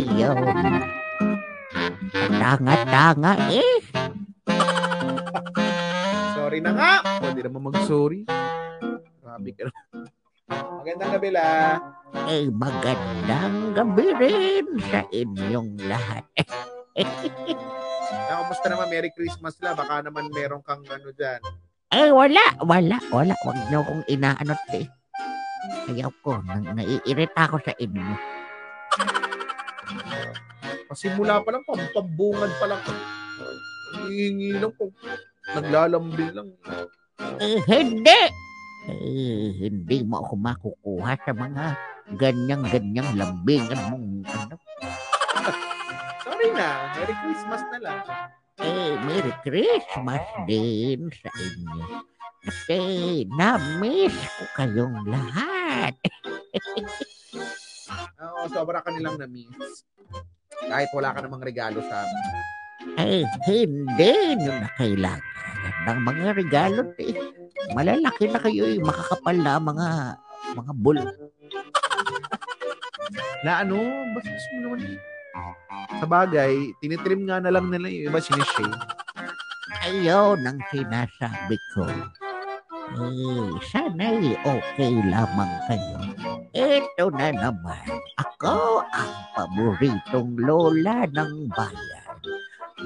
Ayun. Tanga-tanga eh. Sorry na nga. Pwede naman mag-sorry. Grabe ka naman. Magandang gabi la. Eh, magandang gabi rin sa inyong lahat. Na, kumusta naman? Merry Christmas la. Baka naman meron kang ano dyan. Eh, wala, wala, wala. Huwag niyo kong inaanot eh. Ayaw ko, nang naiirita ako sa inyo. Pasimula pa lang, pampabungad pa lang. Hihingi lang po. Naglalambing lang. Eh, hindi. Eh, hindi mo ako makukuha sa mga ganyang-ganyang lambingan mong ano. Sorry na. Merry Christmas na lang. Eh, Merry Christmas din sa inyo. Kasi na-miss ko kayong lahat. Oo, sobra ka nilang na-miss. Kahit wala ka namang regalo sa amin. Eh, hindi nyo na kailangan ng mga regalo eh. Malalaki na kayo eh, makakapal na mga mga bull. Na ano, basta gusto mo naman eh. Sa bagay, tinitrim nga na lang nila yung iba sinishave. Ayaw nang sinasabi ko. Eh, sana'y okay lamang kayo. Ito na naman, ako ang paboritong lola ng bayan.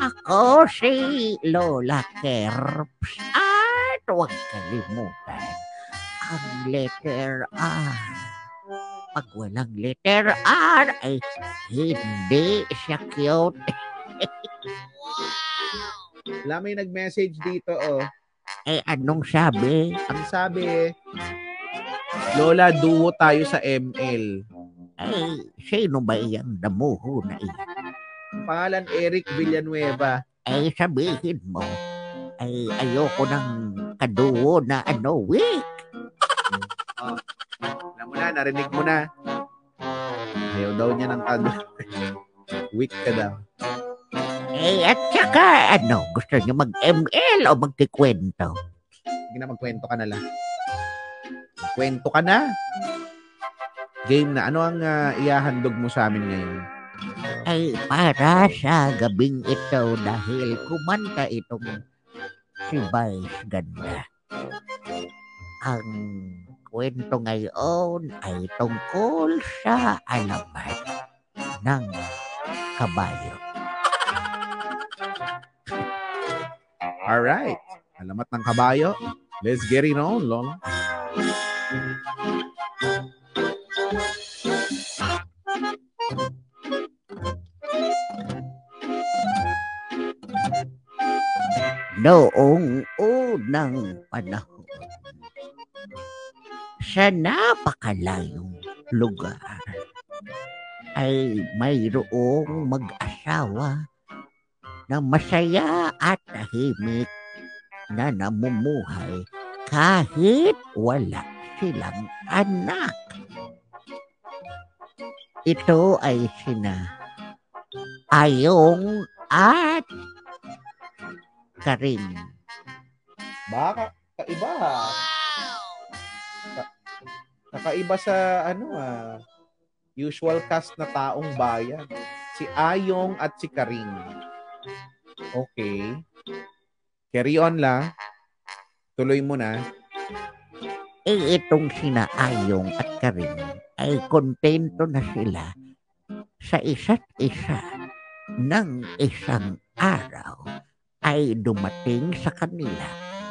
Ako si Lola Kerps. At huwag kalimutan, ang letter R. Pag walang letter R, ay hindi siya cute. Wala may nag-message dito, oh. Eh, anong sabi? Ang sabi, Lola, duo tayo sa ML. Eh, sino ba iyang damuho na iyan? Pangalan Eric Villanueva. Eh, sabihin mo, ay ayoko ng kaduo na ano, weak. Alam mo na, narinig mo na. Ayaw daw niya ng kado. Weak ka daw. Eh, at saka, ano, gusto niyo mag-ML o magkikwento? Sige na, magkwento ka na lang. Kwento ka na. Game na. Ano ang ah, ihahandog mo sa amin ngayon? Ay, para sa gabing ito dahil kumanta itong si Vice Ganda. Ang kwento ngayon ay tungkol sa alamat ng kabayo. Alright. Alamat ng kabayo. Let's get it on, Lola. Noong unang panahon, sa napakalayong lugar, ay mayroong mag-asawa na masaya at tahimik na namumuhay kahit wala silang anak. Ito ay sina Ayong at Karing. Baka kaiba. Ka- kakaiba sa ano ah, usual cast na taong bayan. Si Ayong at si Karing. Okay. Carry on la. Tuloy mo na. Eh, itong sina Ayong at Karing ay kontento na sila sa isa't isa ng isang araw ay dumating sa kanila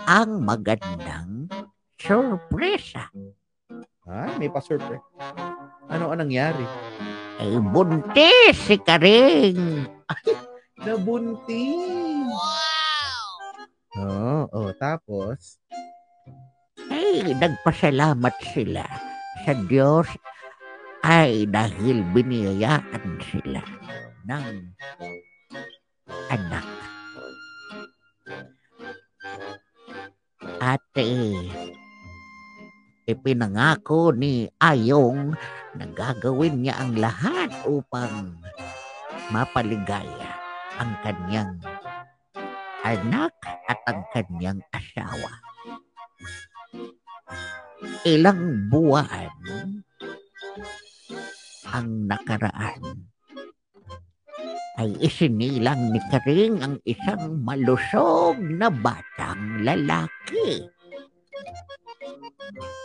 ang magandang sorpresa. Ay, may pa-surprise. Ano ang nangyari? Ay buntis si Karing. Nabuntis. Oo, oh, tapos? Ay nagpasalamat sila sa Diyos ay dahil biniyayaan sila ng anak. At eh, ipinangako ni Ayong na gagawin niya ang lahat upang mapaligaya ang kanyang anak at ang kanyang asawa. Ilang buwan ang nakaraan ay isinilang ni Karing ang isang malusog na batang lalaki.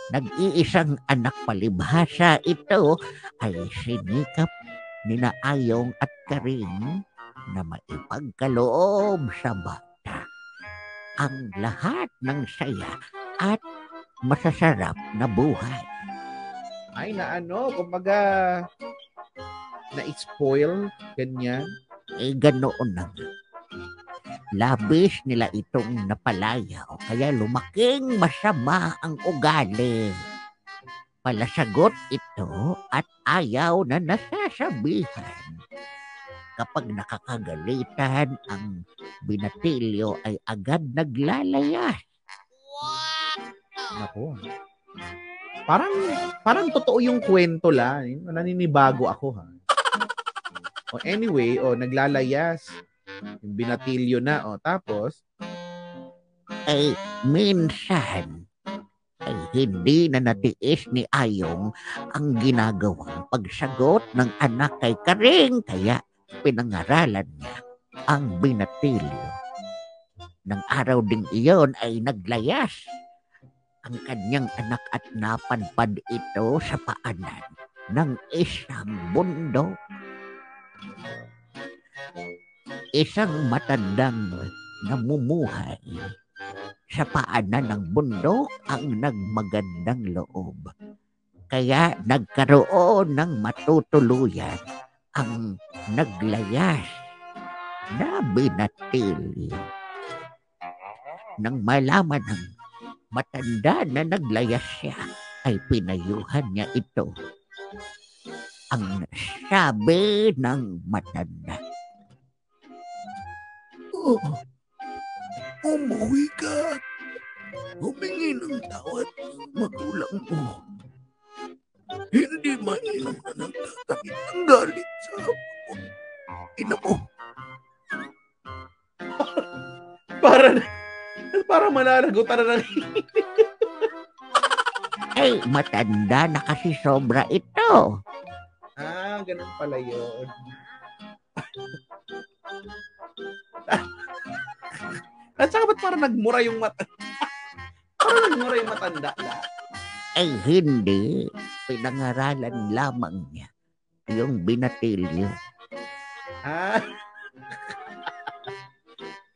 Nag-iisang anak palibhasa ito ay sinikap ni Naayong at Karing na maipagkaloob sa bata. Ang lahat ng saya at masasarap na buhay. Ay, na ano, kumbaga, na-spoil, ganyan. Eh, ganoon na nga. Labis nila itong napalayaw, kaya lumaking masama ang ugali. Palasagot ito at ayaw na nasasabihan. Kapag nakakagalitan, ang binatilyo ay agad naglalayas. Ako. Parang, parang totoo yung kwento lang. Naninibago ako, ha? O anyway, o naglalayas. Yung binatilyo na, o tapos, Ay, minsan, ay hindi na natiis ni Ayong ang ginagawang pagsagot ng anak kay Karing, kaya pinangaralan niya ang binatilyo. Nang araw ding iyon ay naglayas ang kanyang anak at napadpad ito sa paanan ng isang bundok. Isang matandang namumuhay sa paanan ng bundok ang nagmagandang loob. Kaya nagkaroon ng matutuluyan ang naglayas na binatilyo. Nang malaman ng matanda na naglayas siya, ay pinayuhan niya ito. Ang sabi ng matanda. Oh, umuwi ka humingi ng tawad ng magulang mo. Hindi mainam na nagtatakit ng galit sa mo. Ina mo, para na, para malalagutan na ng Ay, matanda na kasi sobra ito. Ah, ganun pala yun. At saka ba't parang nagmura yung mata? parang nagmura yung matanda na. Ay, hindi. Pinangaralan lamang niya yung binatilyo. Ah.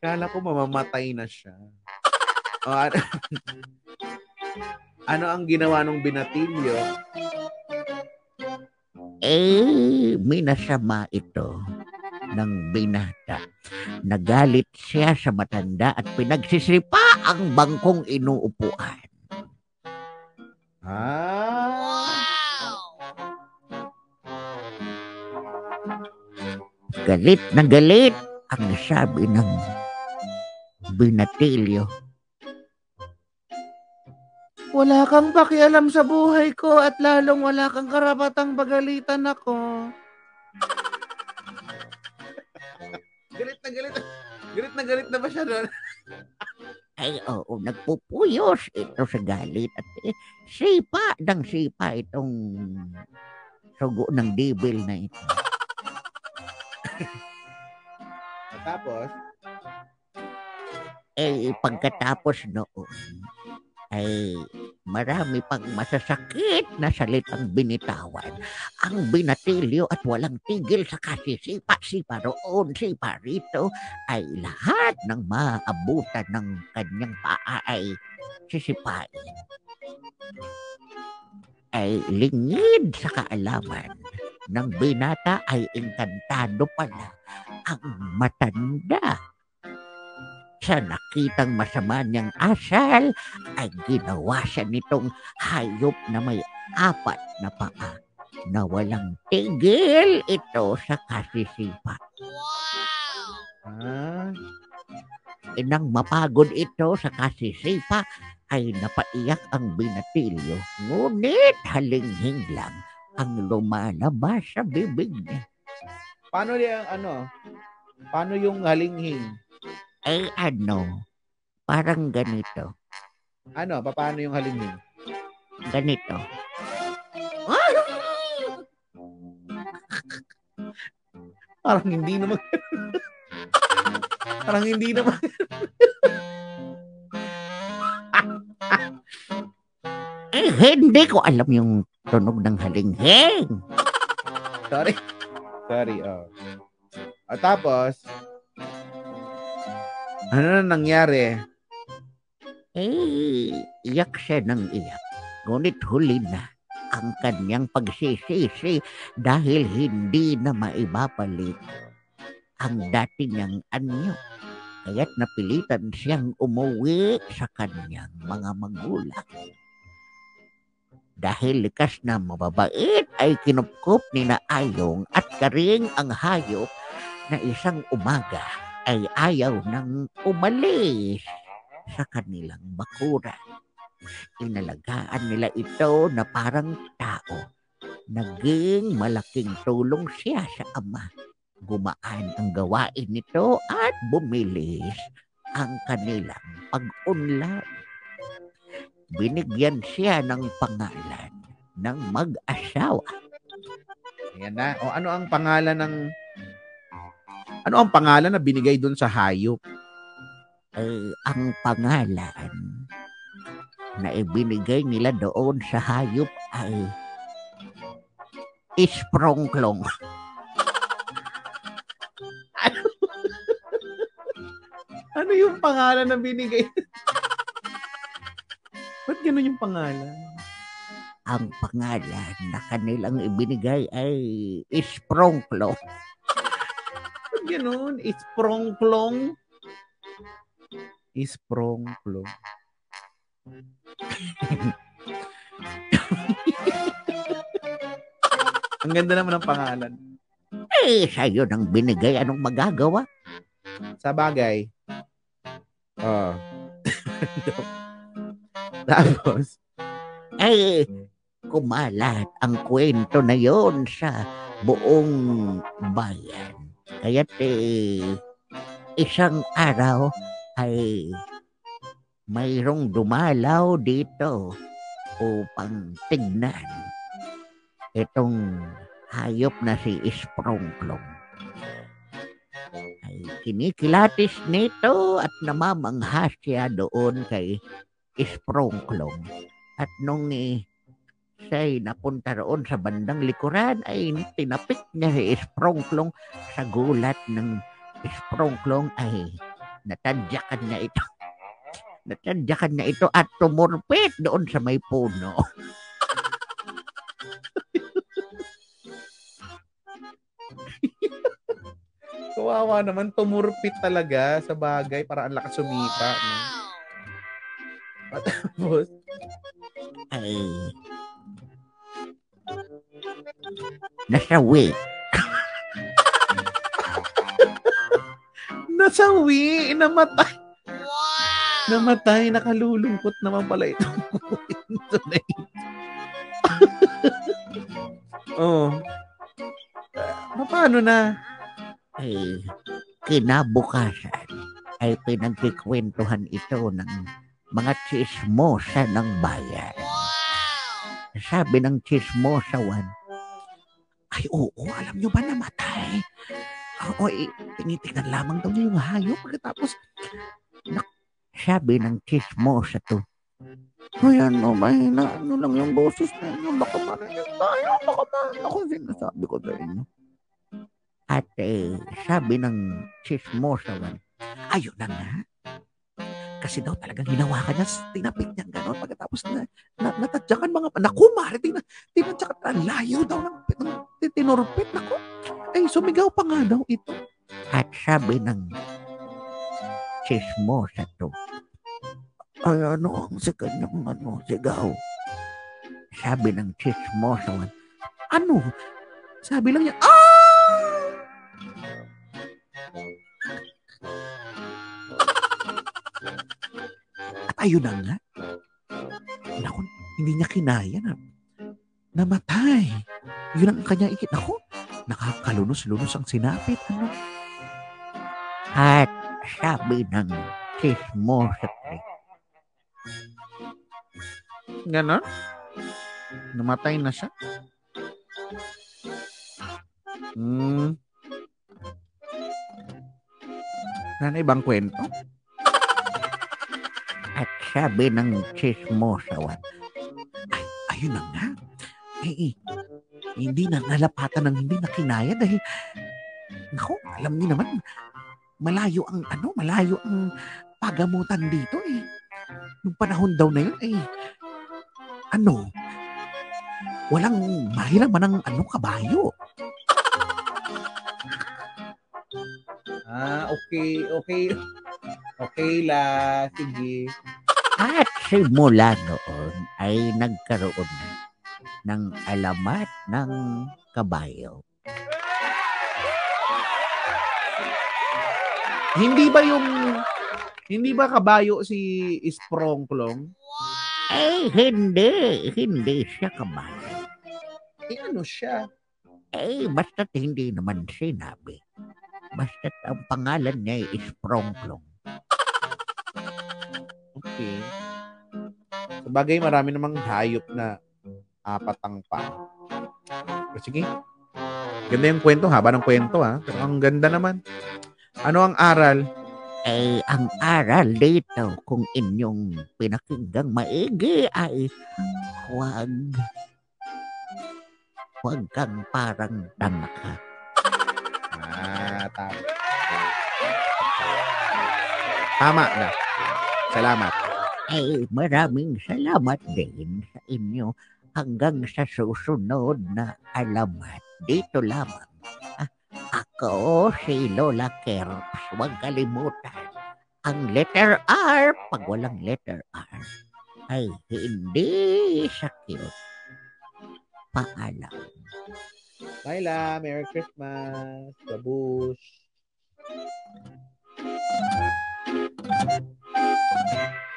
Kala ko mamamatay na siya. O, ano, ano ang ginawa ng binatilyo? Eh, minasama ito ng binata. Nagalit siya sa matanda at pinagsisipa ang bangkong inuupuan. Ah. Galit na galit ang sabi ng binatilyo. Wala kang pakialam sa buhay ko at lalong wala kang karapatang bagalitan ako. Galit galit. Na galit na ba siya doon? Ay, oo, nagpupuyos ito sa galit at eh, sipa ng sipa itong sugo ng dibil na ito. Tapos, Eh, pagkatapos noon, ay marami pang masasakit na salitang binitawan. Ang binatilyo at walang tigil sa kasisipa-sipa roon, sipa rito, ay lahat ng maabutan ng kanyang paa ay sisipain. Ay lingid sa kaalaman ng binata ay engkantado pala ang matanda sa nakitang masama niyang asal ay ginawa siya nitong hayop na may apat na paa na walang tigil ito sa kasisipa. ah, Inang mapagod ito sa kasisipa ay napaiyak ang binatilyo ngunit halinghing lang ang lumalabas sa bibig niya. paano yung ano? Paano yung halinghing? Ay ano, parang ganito, Ano, paano yung halinghing? ganito. Parang hindi naman. Parang hindi naman. Eh, hindi ko alam yung tunog ng halinghing. Sorry. Sorry, oh. At tapos, ano na nangyari? Eh, iyak siya ng iyak. Ngunit huli na ang kanyang pagsisisi dahil hindi na maibabalik ang dati niyang anyo. Kaya't napilitan siyang umuwi sa kanyang mga magulang. Dahil likas na mababait ay kinupkup ni na Ayong at karing ang hayop na isang umaga ay ayaw nang umalis sa kanilang bakuran. Inalagaan nila ito na parang tao. Naging malaking tulong siya sa ama. Gumaan ang gawain nito at bumilis ang kanilang pag-unlad. Binigyan siya ng pangalan ng mag-asawa. Ayan na. O ano ang pangalan ng ano ang pangalan na binigay doon sa hayop? Eh, ang pangalan na ibinigay nila doon sa hayop ay Isprongklong. Ano yung pangalan na binigay? Ba't ganun yung pangalan? Ang pangalan na kanilang ibinigay ay Isprongklong. Ganun? Isprongklong? Isprongklong. Ang ganda naman ng pangalan. Eh, sa'yo nang binigay. Anong magagawa? Sa bagay. Oh. Tapos, Eh, kumalat ang kwento na yon sa buong bayan. Kaya't eh, isang araw ay mayroong dumalaw dito upang tignan itong hayop na si Isprongklong. Ay kinikilatis nito at namamangha siya doon kay Isprongklong. At nung eh, siya'y napunta roon sa bandang likuran ay tinapik niya si Isprongklong sa gulat ng Isprongklong ay natadyakan niya ito. Natadyakan niya ito at tumurpit doon sa may puno. kawawa naman, tumurpit talaga sa bagay para ang lakas sumita. No? At Tapos, Ay, nasawi. nasawi, namatay. Namatay, nakalulungkot naman pala itong kwento na ito. oh. Uh, paano na? ay kinabukasan ay pinagkikwentuhan ito ng mga chismosa ng bayan. Sabi ng chismosawan, ay oo, alam nyo ba namatay? Oo, eh, tinitingnan lamang daw niya yung hayop. Pagkatapos, nak, sabi ng chismosa to, ay ano, mahina, ano lang yung boses na inyo, baka marinig tayo, baka marinig ako sinasabi ko sa inyo. At eh, sabi ng chismosawan, ayun na nga. Kasi daw talagang hinawakan niya, tinapik niya gano'n. Pagkatapos na, na natadyakan mga, naku, mare, tina, tinadyakan, ang layo daw ng, ng tinurpit, naku. Ay, sumigaw pa nga daw ito. At sabi ng chismosa to, ay ano ang sa kanyang ano, sigaw. Sabi ng chismosawan, ano? Sabi lang niya, ah! Ayun na nga. Naku, hindi niya kinaya na. Namatay. Yun ang kanya ikit. Naku, nakakalunos-lunos ang sinapit. Ano? At sabi ng chismosa Ganon? Namatay na siya? Hmm. Ano ibang kwento? Sabi ng chismosawan, Ay, ayun na nga. Eh, eh, hindi na nalapatan ng hindi na kinaya dahil, nako, alam niyo naman, malayo ang, ano, malayo ang pagamutan dito eh. Nung panahon daw na yun, eh, ano, walang mahiraman ng, ano, kabayo. Ah, okay, okay. Okay la, sige. At simula noon ay nagkaroon ng alamat ng kabayo. Hindi ba yung hindi ba kabayo si Sprongklong? Eh, hindi. Hindi siya kabayo. Eh ano siya? Eh, basta't hindi naman sinabi. Basta't ang pangalan niya ay Sprongklong. Okay. Sabagay marami namang hayop na apat ang pa. O, sige. Ganda yung kwento, haba ng kwento ha. Pero ang ganda naman. Ano ang aral? Eh, ang aral dito kung inyong pinakinggang maigi ay huwag huwag kang parang tanga ka. Ah, tama. Tama na. Salamat. Ay, maraming salamat din sa inyo hanggang sa susunod na alamat. Dito lamang. Ah, ako si Lola Kerps. Huwag kalimutan. Ang letter R, pag walang letter R, ay hindi sakit. Paalam. Laila, Merry Christmas. Babush. Thank you. え?